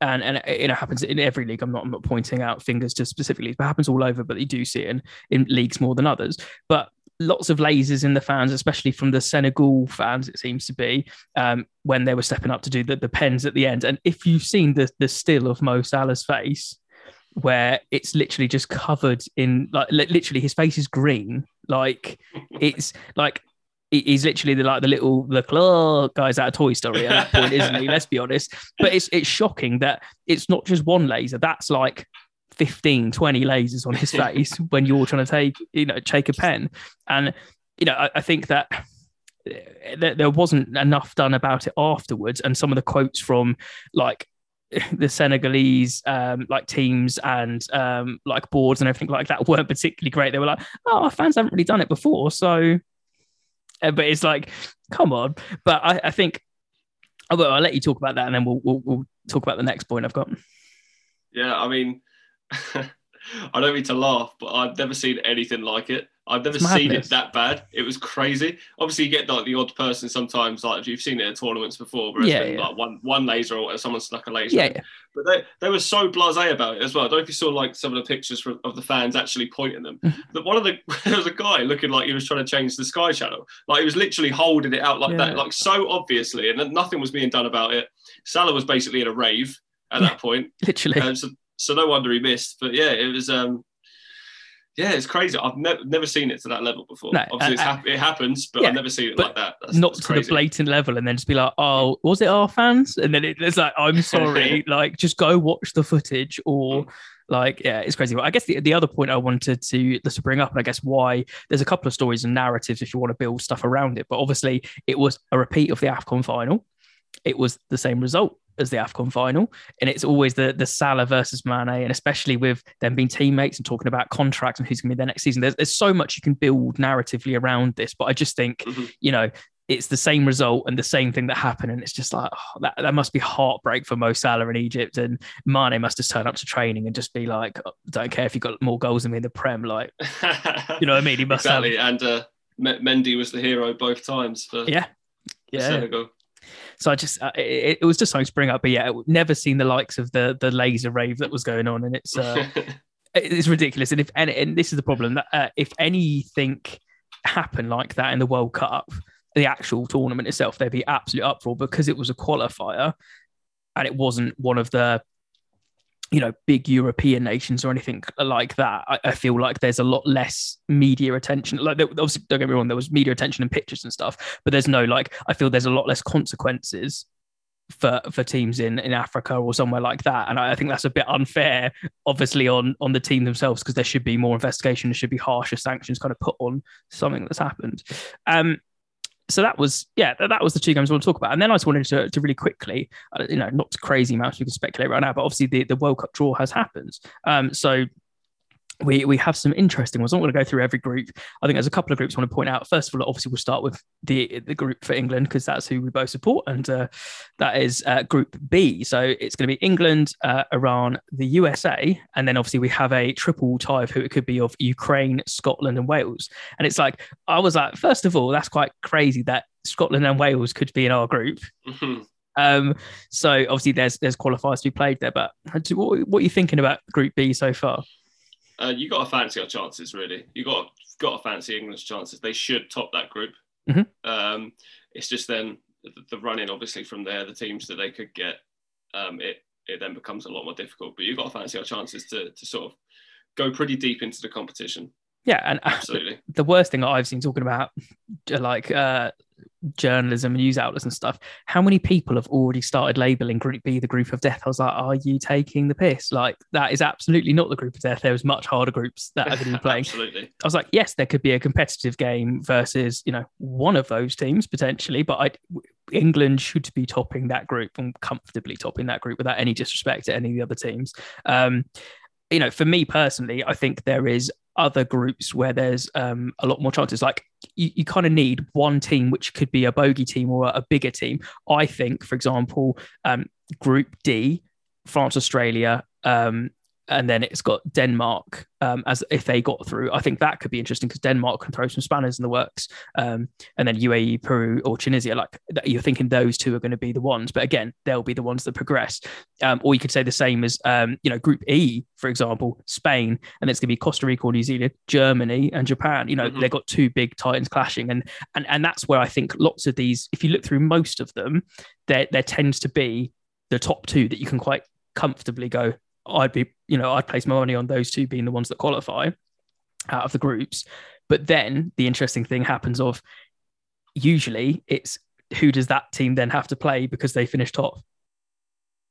and and it, happens in every league. I'm not I'm not pointing out fingers to specifically, but it happens all over. But you do see it in, in leagues more than others. But lots of lasers in the fans, especially from the Senegal fans, it seems to be, um, when they were stepping up to do the, the pens at the end. And if you've seen the the still of Mo Salah's face, where it's literally just covered in like literally his face is green, like it's like he's literally the like the little the claw guys out of Toy Story at that point, isn't he? [laughs] Let's be honest. But it's it's shocking that it's not just one laser. That's like 15, 20 lasers on his [laughs] face when you're trying to take, you know, take a pen. And, you know, I, I think that there wasn't enough done about it afterwards. And some of the quotes from like [laughs] the Senegalese um, like teams and um, like boards and everything like that weren't particularly great. They were like, "Oh, our fans haven't really done it before," so uh, but it's like, come on. But I, I think, oh, well, I'll let you talk about that, and then we'll, we'll, we'll talk about the next point I've got. Yeah, I mean, [laughs] I don't mean to laugh, but I've never seen anything like it. I've never seen it that bad. It was crazy. Obviously, you get like the odd person sometimes, like if you've seen it at tournaments before, where it's yeah, been yeah. like one one laser or someone snuck a laser. Yeah, yeah. But they, they were so blasé about it as well. I don't know if you saw like some of the pictures from, of the fans actually pointing them. But mm-hmm. one of the [laughs] there was a guy looking like he was trying to change the sky channel. Like he was literally holding it out like that, like so obviously, and nothing was being done about it. Salah was basically in a rave at that point. [laughs] Literally. Um, so, so no wonder he missed. But yeah, it was um yeah, it's crazy. I've never never seen it to that level before. No, Obviously, uh, it happens, but yeah, I've never seen it like that. That's, not that's to the blatant level, and then just be like, "Oh, was it our fans?" And then it, it's like, "I'm sorry." [laughs] like, just go watch the footage, or mm. like, yeah, it's crazy. But I guess the, the other point I wanted to to bring up, and I guess why there's a couple of stories and narratives if you want to build stuff around it. But obviously, it was a repeat of the Afcon final. It was the same result as the AFCON final. And it's always the the Salah versus Mane, and especially with them being teammates and talking about contracts and who's going to be there next season. There's, there's so much you can build narratively around this. But I just think, mm-hmm. you know, it's the same result and the same thing that happened. And it's just like, oh, that, that must be heartbreak for Mo Salah in Egypt. And Mane must just turn up to training and just be like, oh, don't care if you got more goals than me in the Prem. Like, [laughs] you know what I mean? He must exactly. Have... And uh, Mendy was the hero both times for, yeah. Yeah. Senegal. So I just uh, it, it, was just something to bring up. But yeah, never seen the likes of the the laser rave that was going on, and it's uh, [laughs] it's ridiculous. And if and, and this is the problem that uh, if anything happened like that in the World Cup, the actual tournament itself, there'd be absolute uproar because it was a qualifier and it wasn't one of the you know big European nations or anything like that. I, I, feel like there's a lot less media attention. Like there, obviously, don't get me wrong, there was media attention and pictures and stuff, but there's no like. I feel there's a lot less consequences for for teams in in Africa or somewhere like that. And I, I think that's a bit unfair, obviously on on the team themselves because there should be more investigation. There should be harsher sanctions kind of put on something that's happened. Um, so that was yeah that, that was the two games I want to talk about. And then I just wanted to, to really quickly uh, you know not crazy amounts we can speculate right now but obviously the, the World Cup draw has happened. Um so we we have some interesting ones. I'm not going to go through every group. I think there's a couple of groups I want to point out. First of all, obviously we'll start with the the group for England because that's who we both support, and uh, that is uh, Group B. So it's going to be England, uh, Iran, the USA, and then obviously we have a triple tie of who it could be of Ukraine, Scotland, and Wales. And it's like I was like, first of all, that's quite crazy that Scotland and Wales could be in our group. Mm-hmm. Um, so obviously there's there's qualifiers to be played there. But what, what are you thinking about Group B so far? Uh, you got to fancy our chances. Really, you got got to fancy England's chances. They should top that group. Mm-hmm. Um, it's just then the, the running, obviously, from there, the teams that they could get, um, it it then becomes a lot more difficult. But you've got to fancy our chances to to sort of go pretty deep into the competition. Yeah, and [laughs] absolutely. The worst thing I've seen talking about [laughs] like uh, journalism and news outlets and stuff, how many people have already started labeling Group B the group of death? I was like, are you taking the piss? Like, that is absolutely not the group of death. There's much harder groups that have been [laughs] playing. absolutely. I was like, yes, there could be a competitive game versus, you know, one of those teams potentially, but I, England should be topping that group and comfortably topping that group without any disrespect to any of the other teams. Um, you know, for me personally, I think there is other groups where there's um, a lot more chances. Like you, you kind of need one team, which could be a bogey team or a bigger team. I think, for example, um, Group D, France, Australia, um, and then it's got Denmark um, as if they got through. I think that could be interesting because Denmark can throw some spanners in the works, um, and then UAE, Peru, or Tunisia. Like you're thinking those two are going to be the ones, but again, they'll be the ones that progress. Um, or you could say the same as um, you know Group E, for example, Spain, and it's going to be Costa Rica or New Zealand, Germany, and Japan. You know mm-hmm. they've got two big titans clashing, and and and that's where I think lots of these. If you look through most of them, there there tends to be the top two that you can quite comfortably go I'd be, you know, I'd place my money on those two being the ones that qualify out of the groups. But then the interesting thing happens of usually it's who does that team then have to play because they finish top?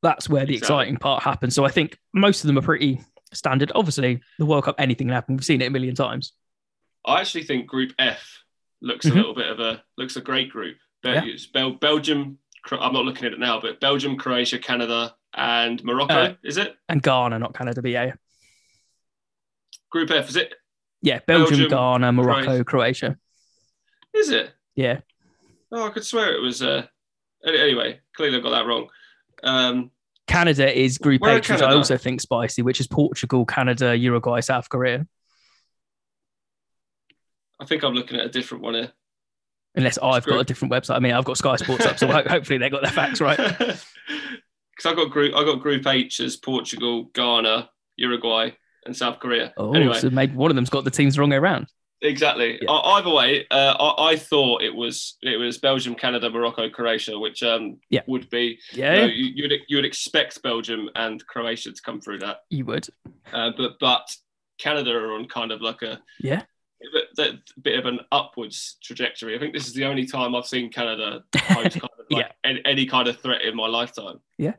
That's where the exactly. exciting part happens. So I think most of them are pretty standard. Obviously, the World Cup, anything can happen. We've seen it a million times. I actually think Group F looks mm-hmm. a little bit of a looks a great group. Bel- yeah. Belgium. I'm not looking at it now, but Belgium, Croatia, Canada, and Morocco, uh, is it? And Ghana, not Canada, but yeah. Group F, is it? Yeah, Belgium, Belgium Ghana, Morocco, Croatia. Is it? Yeah. Oh, I could swear it was. Uh... Anyway, clearly I got that wrong. Um, Canada is Group H, which I also think spicy, which is Portugal, Canada, Uruguay, South Korea. I think I'm looking at a different one here. Unless I've got a different website. I mean, I've got Sky Sports up, so [laughs] hopefully they got their facts right. [laughs] because I got group I got Group H as Portugal, Ghana, Uruguay, and South Korea. Oh, anyway. so maybe one of them's got the teams the wrong way around. Exactly. Yeah. either way, uh, I, I, thought it was it was Belgium, Canada, Morocco, Croatia, which um yeah. would be yeah you, know, you, would you would expect Belgium and Croatia to come through that. You would. Uh, but but Canada are on kind of like a yeah a, bit of an upwards trajectory. I think this is the only time I've seen Canada [laughs] pose kind of like yeah. any, any kind of threat in my lifetime. Yeah,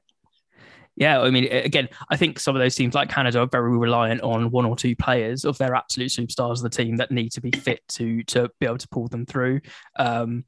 yeah, I mean, again, I think some of those teams like Canada are very reliant on one or two players of their absolute superstars of the team that need to be fit to to be able to pull them through. Um,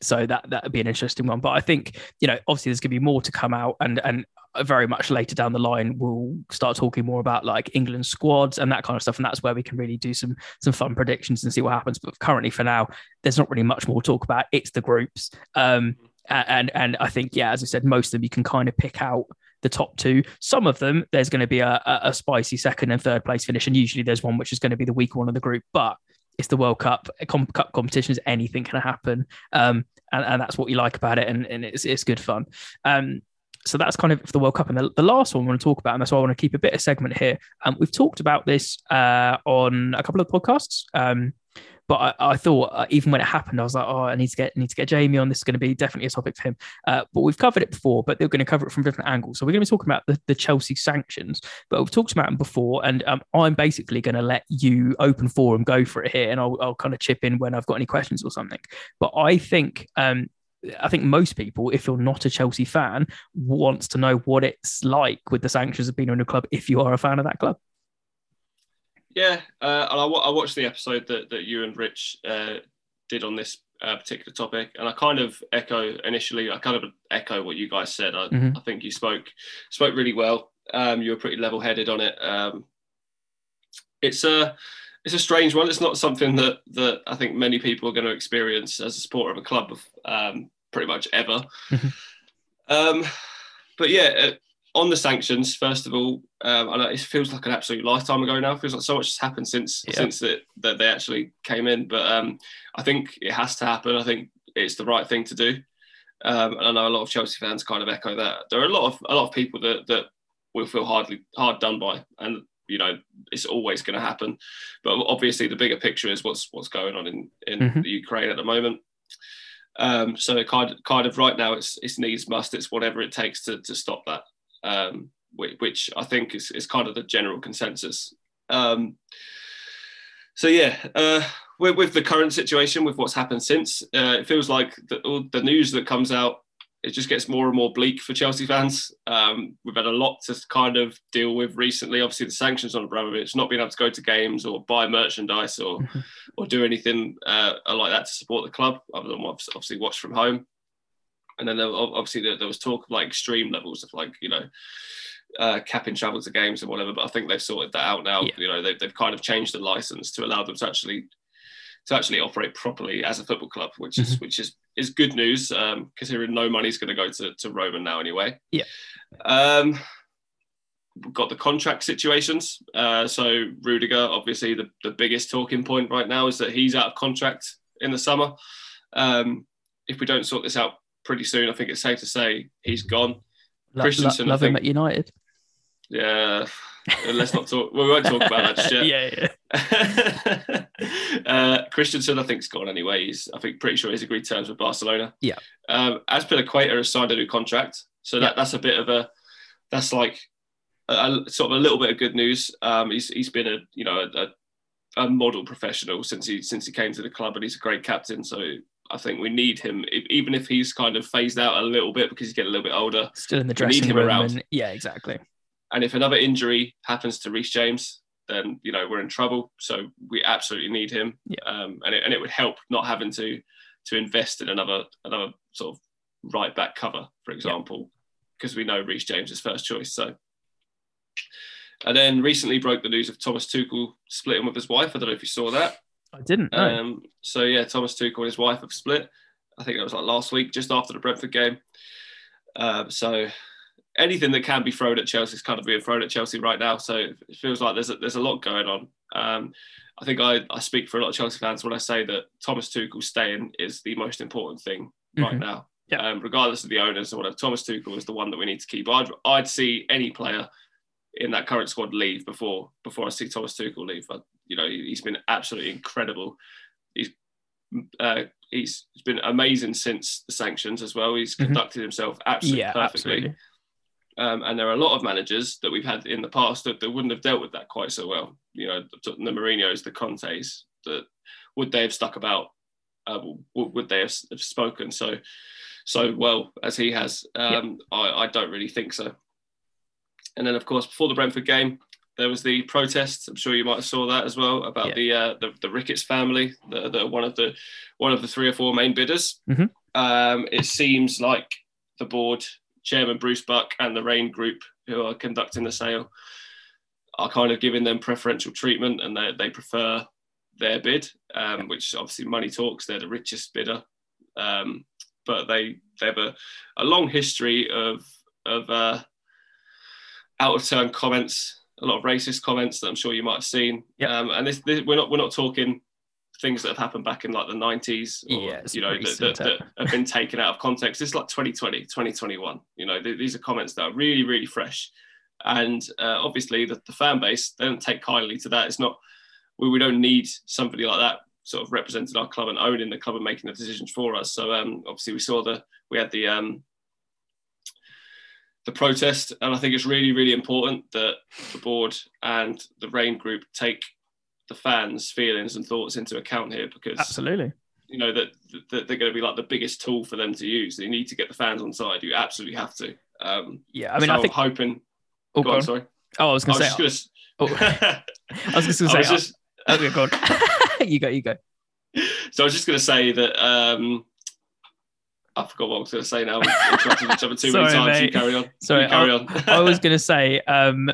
so that that would be an interesting one. But I think you know, obviously, there's going to be more to come out, and and very much later down the line, we'll start talking more about like England squads and that kind of stuff, and that's where we can really do some some fun predictions and see what happens. But currently, for now, there's not really much more talk about. It's the groups. Um, and and I think yeah, as I said, most of them you can kind of pick out the top two. Some of them, there's going to be a, a, spicy second and third place finish, and usually there's one which is going to be the weaker one of the group. But it's the World Cup. Com- cup competitions, anything can happen, um, and, and that's what you like about it, and, and it's it's good fun. Um, so that's kind of the World Cup. And the, the last one I want to talk about, and that's why I want to keep a bit of segment here. Um, we've talked about this uh, on a couple of podcasts. Um, but I, I thought uh, even when it happened, I was like, oh, I need to get need to get Jamie on. This is going to be definitely a topic for him. Uh, but we've covered it before, but they're going to cover it from different angles. So we're going to be talking about the, the Chelsea sanctions, but we've talked about them before, and um, I'm basically going to let you open forum go for it here, and I'll, I'll kind of chip in when I've got any questions or something. But I think um, I think most people, if you're not a Chelsea fan, wants to know what it's like with the sanctions of being in a club if you are a fan of that club. Yeah, uh, and I, I, watched the episode that, that you and Rich uh, did on this uh, particular topic, and I kind of echo initially. I kind of echo what you guys said. I, mm-hmm. I think you spoke spoke really well. Um, you were pretty level headed on it. Um, it's a it's a strange one. It's not something that that I think many people are going to experience as a supporter of a club, um, pretty much ever. Mm-hmm. Um, but yeah, on the sanctions, first of all, um, I know it feels like an absolute lifetime ago now. It feels like so much has happened since yeah. since that that they actually came in. But um, I think it has to happen. I think it's the right thing to do. Um, and I know a lot of Chelsea fans kind of echo that. There are a lot of a lot of people that that will feel hardly hard done by, and you know it's always going to happen. But obviously, the bigger picture is what's what's going on in in mm-hmm. the Ukraine at the moment. Um, so kind of, kind of right now, it's it's needs must. It's whatever it takes to to stop that um, which, which, I think is, is kind of the general consensus. Um, so yeah, uh, with, with, the current situation, with what's happened since, uh, it feels like the, the news that comes out, it just gets more and more bleak for Chelsea fans. Um, we've had a lot to kind of deal with recently. Obviously, the sanctions on Abramovich, not being able to go to games or buy merchandise or mm-hmm. [laughs] or do anything uh, like that to support the club, other than obviously watch from home. And then there, obviously there, there was talk of like extreme levels of like you know uh, capping travel to games and whatever. But I think they've sorted that out now. Yeah. You know, they've, they've kind of changed the license to allow them to actually to actually operate properly as a football club, which is mm-hmm. which is is good news. Um, considering no money's going to go to to Roman now anyway. Yeah. Um, we've got the contract situations. Uh, so Rudiger, obviously the the biggest talking point right now is that he's out of contract in the summer. Um, if we don't sort this out pretty soon, I think it's safe to say he's gone. Lo- Christensen, lo- love think, him at United. Yeah, let's not talk. We won't talk about that yet. [laughs] yeah, yeah. [laughs] uh, Christensen, I think, has gone anyway. He's, I think, pretty sure he's agreed terms with Barcelona. Yeah. Um, Azpilicueta has signed a new contract, so that, yeah. that's a bit of a, that's like, a, a, sort of a little bit of good news. Um, he's he's been a you know a, a model professional since he since he came to the club, and he's a great captain. So I think we need him, even if he's kind of phased out a little bit because he's getting a little bit older. Still in the dressing room. And, yeah, exactly. And if another injury happens to Reece James, then you know we're in trouble. So we absolutely need him. Yeah. Um, and it, and it would help not having to to invest in another another sort of right back cover, for example, because yeah. we know Reece James is first choice. So. And then recently broke the news of Thomas Tuchel splitting with his wife. I don't know if you saw that. I didn't. No. Um, so yeah, Thomas Tuchel and his wife have split. I think that was like last week, just after the Brentford game. Uh, so anything that can be thrown at Chelsea is kind of being thrown at Chelsea right now. So it feels like there's a, there's a lot going on. Um, I think I, I speak for a lot of Chelsea fans when I say that Thomas Tuchel staying is the most important thing mm-hmm. right now. Yeah. Um, regardless of the owners or whatever, Thomas Tuchel is the one that we need to keep. I'd, I'd see any player in that current squad leave before before I see Thomas Tuchel leave. But, you know, he, has been absolutely incredible. He's uh, he's been amazing since the sanctions as well. He's mm-hmm. conducted himself absolutely yeah, perfectly. Absolutely. Um, and there are a lot of managers that we've had in the past that, that wouldn't have dealt with that quite so well. You know, the, the Mourinho's, the Contes, that would they have stuck about? Uh, would they have, have, spoken so so well as he has? Um, yeah. I, I, don't really think so. And then, of course, before the Brentford game, there was the protest. I'm sure you might have saw that as well about yeah. the, uh, the, the Ricketts family, the, the, one of the one of the three or four main bidders. Mm-hmm. Um, it seems like the board chairman Bruce Buck and the Raine Group, who are conducting the sale, are kind of giving them preferential treatment, and they, they prefer their bid, um, which obviously money talks. They're the richest bidder, um, but they they have a, a long history of of uh, out of turn comments, a lot of racist comments that I'm sure you might have seen. Yep. Um, and this, this, we're not we're not talking things that have happened back in like the 90s or yeah, you know that, that, that, have been taken out of context. It's like 2020 2021 you know th- these are comments that are really really fresh. And uh, obviously the, the, fan base they don't take kindly to that. It's not we, we don't need somebody like that sort of representing our club and owning the club and making the decisions for us. So um, obviously we saw the we had the um, the protest. And i think it's really really important that the board and the Raine group take the fans' feelings and thoughts into account here because absolutely, you know that, that they're going to be like the biggest tool for them to use. They need to get the fans on side. You absolutely have to. Um, yeah, I mean, so I think hoping. Oh, go on. sorry. Oh, I was going to say. Just gonna... oh. [laughs] I was just going to say. Just... Oh, okay, go on. [laughs] you go. You go. So I was just going to say that. Um, I forgot what I was going to say now. We interrupted each other too [laughs] Sorry, many times. Mate. You carry on. Sorry, you carry I, on. I was going to say um,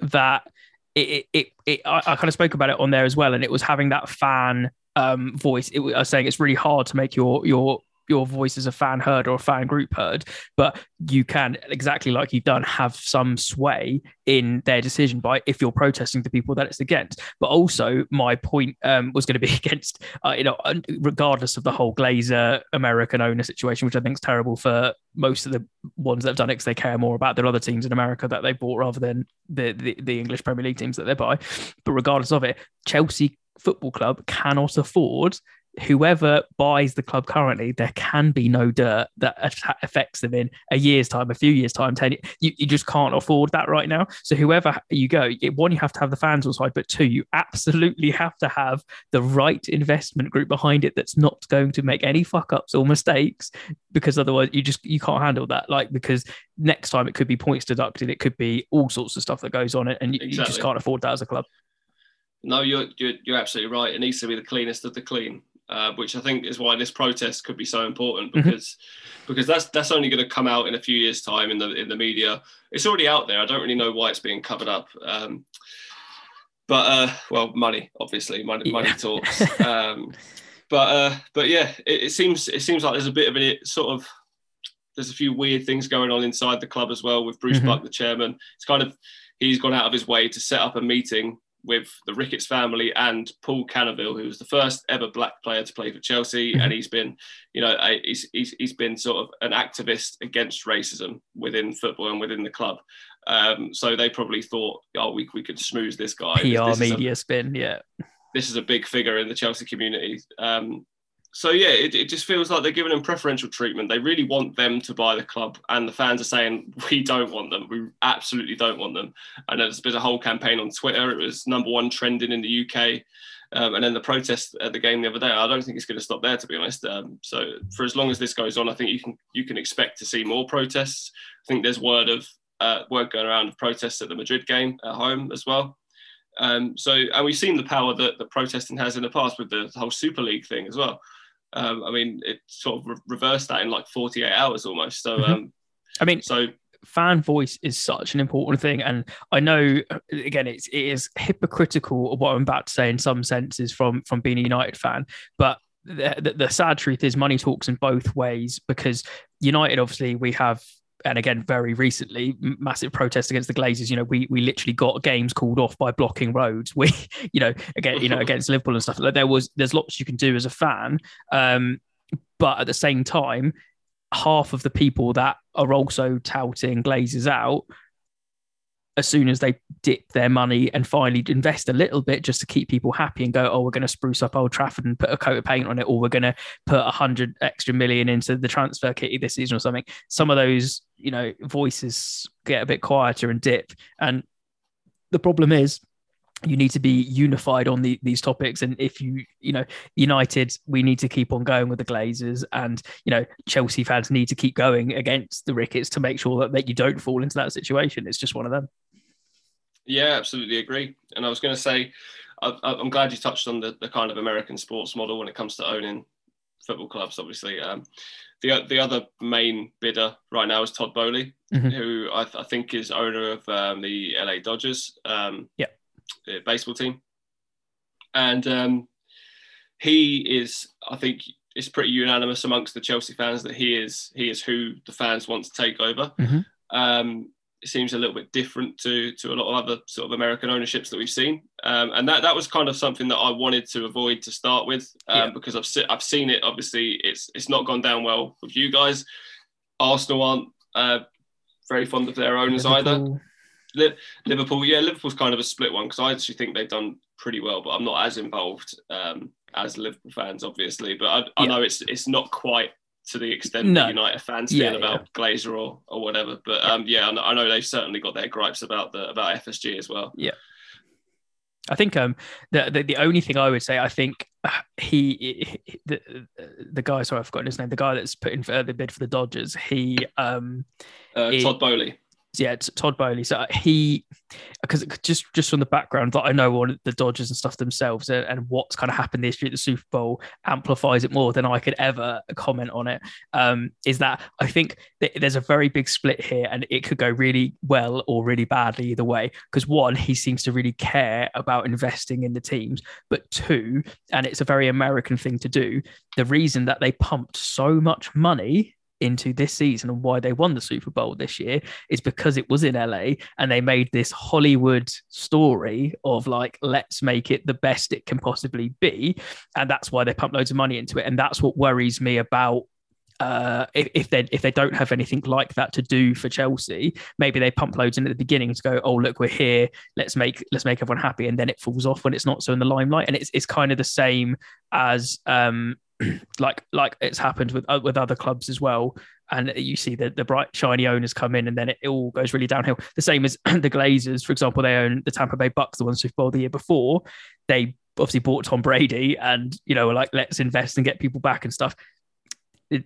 that it, it, it, I, I kind of spoke about it on there as well, and it was having that fan um, voice. It, I was saying it's really hard to make your your your voice as a fan heard or a fan group heard, but you can exactly like you've done have some sway in their decision by if you're protesting the people that it's against. But also, my point um, was going to be [laughs] against uh, you know regardless of the whole Glazer American owner situation, which I think is terrible for most of the ones that have done it because they care more about their other teams in America that they bought rather than the, the the English Premier League teams that they buy. But regardless of it, Chelsea Football Club cannot afford whoever buys the club currently, there can be no dirt that affects them in a year's time, a few years' time, 10 you, you just can't afford that right now. So whoever you go, one, you have to have the fans on side, but two, you absolutely have to have the right investment group behind it that's not going to make any fuck ups or mistakes because otherwise you just you can't handle that. Like because next time it could be points deducted, it could be all sorts of stuff that goes on, it, and you, exactly. you just can't afford that as a club. No, you're, you're, you're absolutely right. It needs to be the cleanest of the clean, uh, which I think is why this protest could be so important mm-hmm. because mm-hmm. because that's that's only going to come out in a few years' time in the in the media. It's already out there. I don't really know why it's being covered up. Um, but uh, well, money obviously, money, yeah. money talks. [laughs] um, but uh, but yeah, it, it, seems it seems like there's a bit of a sort of there's a few weird things going on inside the club as well with Bruce mm-hmm. Buck, the chairman. It's kind of he's gone out of his way to set up a meeting with the Ricketts family and Paul Canoville, who was the first ever black player to play for Chelsea, mm-hmm. and he's been, you know, he's, he's, he's been sort of an activist against racism within football and within the club. Um, so they probably thought, oh, we, we could smooth this guy. PR this media a, spin, yeah. This is a big figure in the Chelsea community. Um, so yeah, it, it just feels like they're giving them preferential treatment. They really want them to buy the club, and the fans are saying [laughs] we don't want them. We absolutely don't want them. And there's been a whole campaign on Twitter. It was number one trending in the UK. Um, and then the protest at the game the other day. I don't think it's going to stop there, to be honest. Um, so for as long as this goes on, I think you can you can expect to see more protests. I think there's word of uh, word going around of protests at the Madrid game at home as well. Um, so and we've seen the power that the protesting has in the past with the whole Super League thing as well. Um, I mean, it sort of re- reversed that in like 48 hours almost. So, mm-hmm. um, I mean, so fan voice is such an important thing, and I know again it's it is hypocritical of what I'm about to say in some senses from from being a United fan, but. The, the, the sad truth is money talks in both ways because United obviously we have and again very recently massive protest against the glazers. You know we we literally got games called off by blocking roads. [laughs] We you know again you know [laughs] against liverpool and stuff. Like there was there's lots you can do as a fan um, but at the same time half of the people that are also touting glazers out as soon as they dip their money and finally invest a little bit just to keep people happy and go, oh, we're going to spruce up Old Trafford and put a coat of paint on it, or we're going to put a hundred extra million into the transfer kitty this season or something. Some of those, you know, voices get a bit quieter and dip. And the problem is, you need to be unified on the, these topics and if you you know united we need to keep on going with the glazers and you know chelsea fans need to keep going against the ricketts to make sure that, that you don't fall into that situation it's just one of them yeah, absolutely agree. And I was going to say, I, am glad you touched on the, the kind of American sports model when it comes to owning football clubs. Obviously, um, the the other main bidder right now is Todd Boehly, mm-hmm. who I, th- I, think is owner of um, the LA Dodgers, um, yeah, baseball team, and um, he is, I think, it's pretty unanimous amongst the Chelsea fans that he is he is who the fans want to take over. Mm-hmm. It seems a little bit different to to a lot of other sort of American ownerships that we've seen, um, and that that was kind of something that I wanted to avoid to start with um, yeah. because I've se- I've seen it. Obviously, it's it's not gone down well with you guys. Arsenal aren't uh, very fond of their owners Liverpool. either. Liverpool, yeah, Liverpool's kind of a split one because I actually think they've done pretty well, but I'm not as involved um, as Liverpool fans, obviously. But I, I yeah. know it's it's not quite to the extent no. that United fans feel yeah, about yeah. Glazer or, or whatever. But um, yeah, I know they've certainly got their gripes about the about FSG as well. Yeah. I think um the, the, the only thing I would say I think he, he the the guy sorry I've forgotten his name the guy that's put in for the bid for the Dodgers he um uh, Todd Boehly yeah, Todd Boehly. So he, because just just from the background that I know on the Dodgers and stuff themselves, and, and, what's kind of happened this year at the Super Bowl amplifies it more than I could ever comment on it. Um, is that I think that there's a very big split here, and it could go really well or really badly either way. Because one, he seems to really care about investing in the teams, but two, and it's a very American thing to do. The reason that they pumped so much money into this season and why they won the Super Bowl this year is because it was in LA and they made this Hollywood story of like, let's make it the best it can possibly be. And that's why they pumped loads of money into it. And that's what worries me about uh, if, if they if they don't have anything like that to do for Chelsea, maybe they pump loads in at the beginning to go, oh look, we're here, let's make let's make everyone happy, and then it falls off when it's not so in the limelight, and it's it's kind of the same as um [clears throat] like like it's happened with uh, with other clubs as well. And you see the, the bright shiny owners come in, and then it, it all goes really downhill. The same as [clears throat] the Glazers, for example, they own the Tampa Bay Bucks, the ones who Bowl the year before. They obviously bought Tom Brady, and you know, like let's invest and get people back and stuff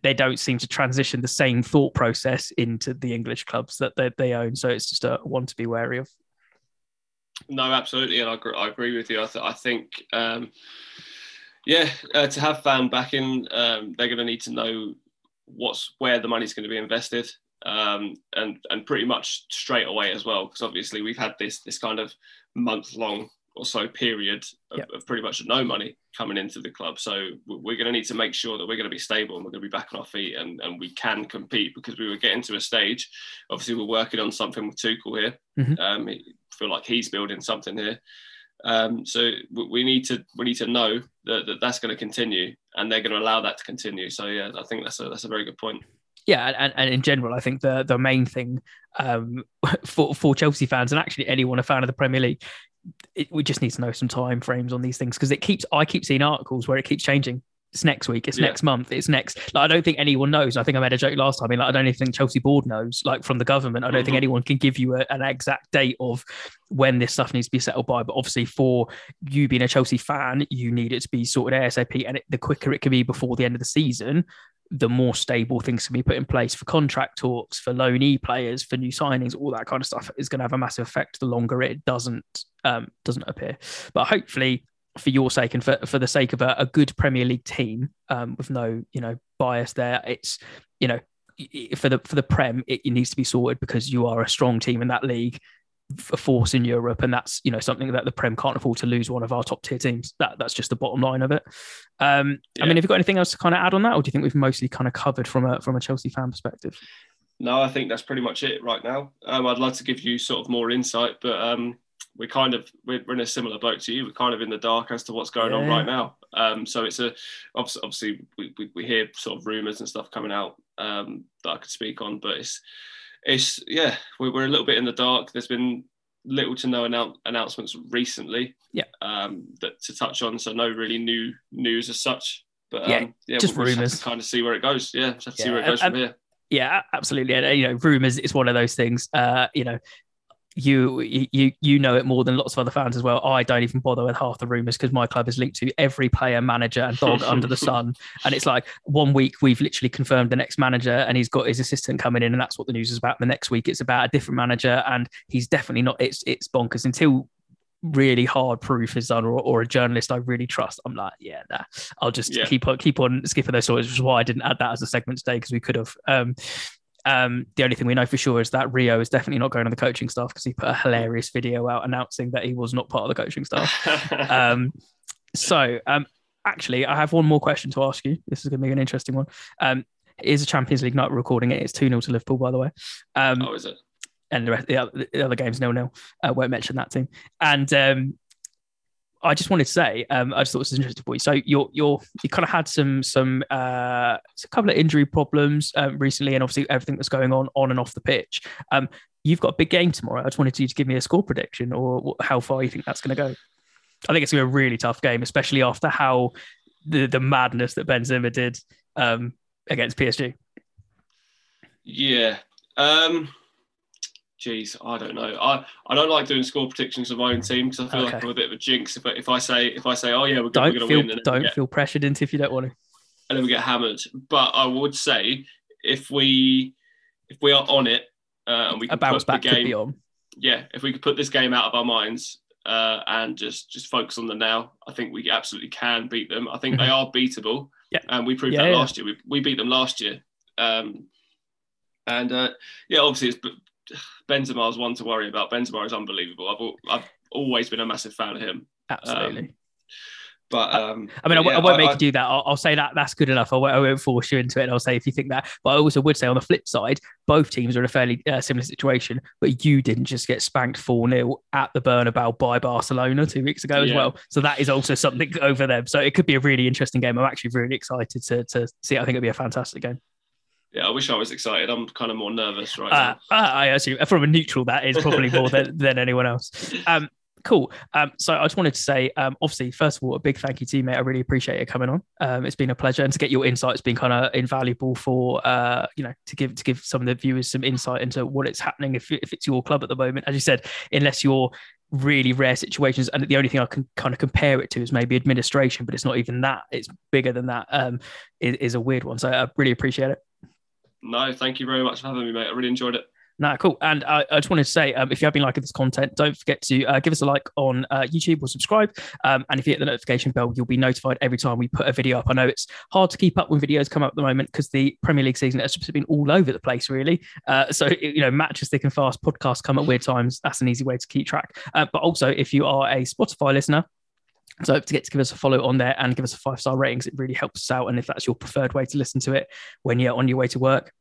they don't seem to transition the same thought process into the English clubs that they, they own. So it's just a one to be wary of. No, absolutely, and I agree, I agree with you. I, th- I think, um, yeah, uh, to have fan backing, um, they're going to need to know what's where the money's going to be invested, um, and and pretty much straight away as well, because obviously we've had this this kind of month long or so period of, yep. of, pretty much no money coming into the club. So we're going to need to make sure that we're going to be stable and we're going to be back on our feet and, and we can compete because we were getting to a stage. Obviously, we're working on something with Tuchel here. Mm-hmm. Um, I feel like he's building something here. Um, so we need to we need to know that, that that's going to continue and they're going to allow that to continue. So yeah, I think that's a that's a very good point yeah, and, and in general, I think the the main thing um, [laughs] for for Chelsea fans and actually anyone a fan of the Premier League it, we just need to know some time frames on these things because it keeps I keep seeing articles where it keeps changing. It's next week. It's yeah. next month. It's next. Like, I don't think anyone knows. I think I made a joke last time. I mean, like, I don't even think Chelsea board knows. Like from the government, I don't mm-hmm. think anyone can give you a, an exact date of when this stuff needs to be settled by. But obviously, for you being a Chelsea fan, you need it to be sorted ASAP, and it, the quicker it can be before the end of the season, the more stable things can be put in place for contract talks, for loanee players, for new signings, all that kind of stuff is going to have a massive effect the longer it doesn't um, doesn't appear. But hopefully, for your sake and for, for the sake of a, a good Premier League team um, with no you know bias there, it's you know for the for the Prem it, it needs to be sorted because you are a strong team in that league a force in Europe, and that's you know something that the Prem can't afford to lose one of our top tier teams. That that's just the bottom line of it. Um, yeah. I mean, have you got anything else to kind of add on that, or do you think we've mostly kind of covered from a from a Chelsea fan perspective? No, I think that's pretty much it right now. Um, I'd like to give you sort of more insight, but um, we're kind of we're, in a similar boat to you. We're kind of in the dark as to what's going yeah. on right now. Um, so it's a obviously, obviously we, we, we, hear sort of rumors and stuff coming out um, that I could speak on, but it's it's yeah, we're, we're a little bit in the dark. There's been little to no annou- announcements recently. Yeah. Um, that to touch on, so no really new news as such. But um, yeah, yeah, just we'll rumors. Just kind of see where it goes. Yeah, just have to yeah. see where it goes from here. Yeah, absolutely. And you know, rumors is one of those things. Uh, you know, you you you know it more than lots of other fans as well. I don't even bother with half the rumors because my club is linked to every player, manager, and dog under the [laughs] sun. And it's like one week we've literally confirmed the next manager, and he's got his assistant coming in, and that's what the news is about. The next week it's about a different manager, and he's definitely not. It's it's bonkers until really hard proof is done or, or a journalist I really trust. I'm like, yeah, nah, I'll just yeah. keep on keep on skipping those stories, which is why I didn't add that as a segment today because we could have. Um, um, the only thing we know for sure is that Rio is definitely not going on the coaching staff because he put a hilarious video out announcing that he was not part of the coaching staff. [laughs] um, so, um, actually, I have one more question to ask you. This is going to be an interesting one. Um, it is a Champions League night recording it. It's 2 0 to Liverpool, by the way. Um, oh, is it? And the, rest, the, other, the other game's nil nil. Uh, won't mention that team. And um, I just wanted to say, um, I just thought this was interesting for you. So you're you're you kind of had some some uh, a couple of injury problems um, recently, and obviously everything that's going on on and off the pitch. Um, you've got a big game tomorrow. I just wanted you to give me a score prediction or how far you think that's going to go. I think it's going to be a really tough game, especially after how the the madness that Ben Benzema did um, against PSG. Yeah. Jeez, I don't know. I, I don't like doing score predictions of my own team because I feel okay. like I'm a bit of a jinx. If I, if I say if I say oh yeah we're, don't going to win, don't get, feel pressured into if you don't want to, and then we get hammered. But I would say if we if we are on it uh, and we a bounce back game, could be on. Yeah, if we could put this game out of our minds uh, and just just focus on the now, I think we absolutely can beat them. I think mm-hmm. they are beatable. Yeah, and we proved yeah, that yeah. last year. We, we beat them last year. Um, and uh, yeah, obviously it's Benzema is one to worry about. Benzema is unbelievable. I've I've always been a massive fan of him. Absolutely. Um, but um, I mean, I, yeah, I won't make I, you do that. I'll, I'll, say that that's good enough. I won't, I won't, force you into it. I'll say if you think that. But I also would say on the flip side, both teams are in a fairly uh, similar situation. But you didn't just get spanked four 0 at the Bernabeu by Barcelona two weeks ago yeah. as well. So that is also something [laughs] over them. So it could be a really interesting game. I'm actually really excited to to see. I think it'll be a fantastic game. Yeah, I wish I was excited. I'm kind of more nervous right uh, now. I assume from a neutral that is probably more than, [laughs] than anyone else. Um, cool. Um, so I just wanted to say, um, obviously, first of all, a big thank you to you, mate. I really appreciate it coming on. Um, it's been a pleasure, and to get your insights been kind of invaluable for uh, you know to give to give some of the viewers some insight into what it's happening if if it's your club at the moment. As you said, unless you're really rare situations and the only thing i can kind of compare it to is maybe administration but it's not even that it's bigger than that um is, is a weird one so i really appreciate it no thank you very much for having me mate i really enjoyed it Nah, cool. And I, I just wanted to say, um, if you have been liking this content, don't forget to uh, give us a like on uh, YouTube or subscribe. Um, and if you hit the notification bell, you'll be notified every time we put a video up. I know it's hard to keep up when videos come up at the moment because the Premier League season has just been all over the place, really. Uh, so, [laughs] you know, matches thick and fast, podcasts come at weird times. That's an easy way to keep track. Uh, but also, if you are a Spotify listener, so hope to get to give us a follow on there and give us a five star ratings, it really helps us out. And if that's your preferred way to listen to it when you're on your way to work,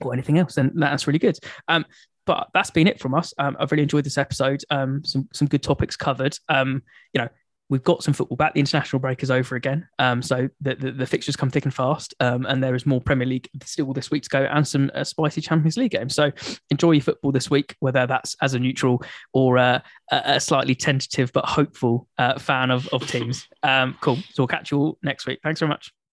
or anything else, then that's really good. Um, but that's been it from us. Um, I've really enjoyed this episode. Um, some some good topics covered. Um, you know, we've got some football back. The international break is over again. Um, so the, the, the fixtures come thick and fast. Um, and there is more Premier League still this week to go, and some uh, spicy Champions League games. So enjoy your football this week, whether that's as a neutral or uh, a slightly tentative but hopeful uh, fan of of teams. Um, cool. So we'll catch you all next week. Thanks very much.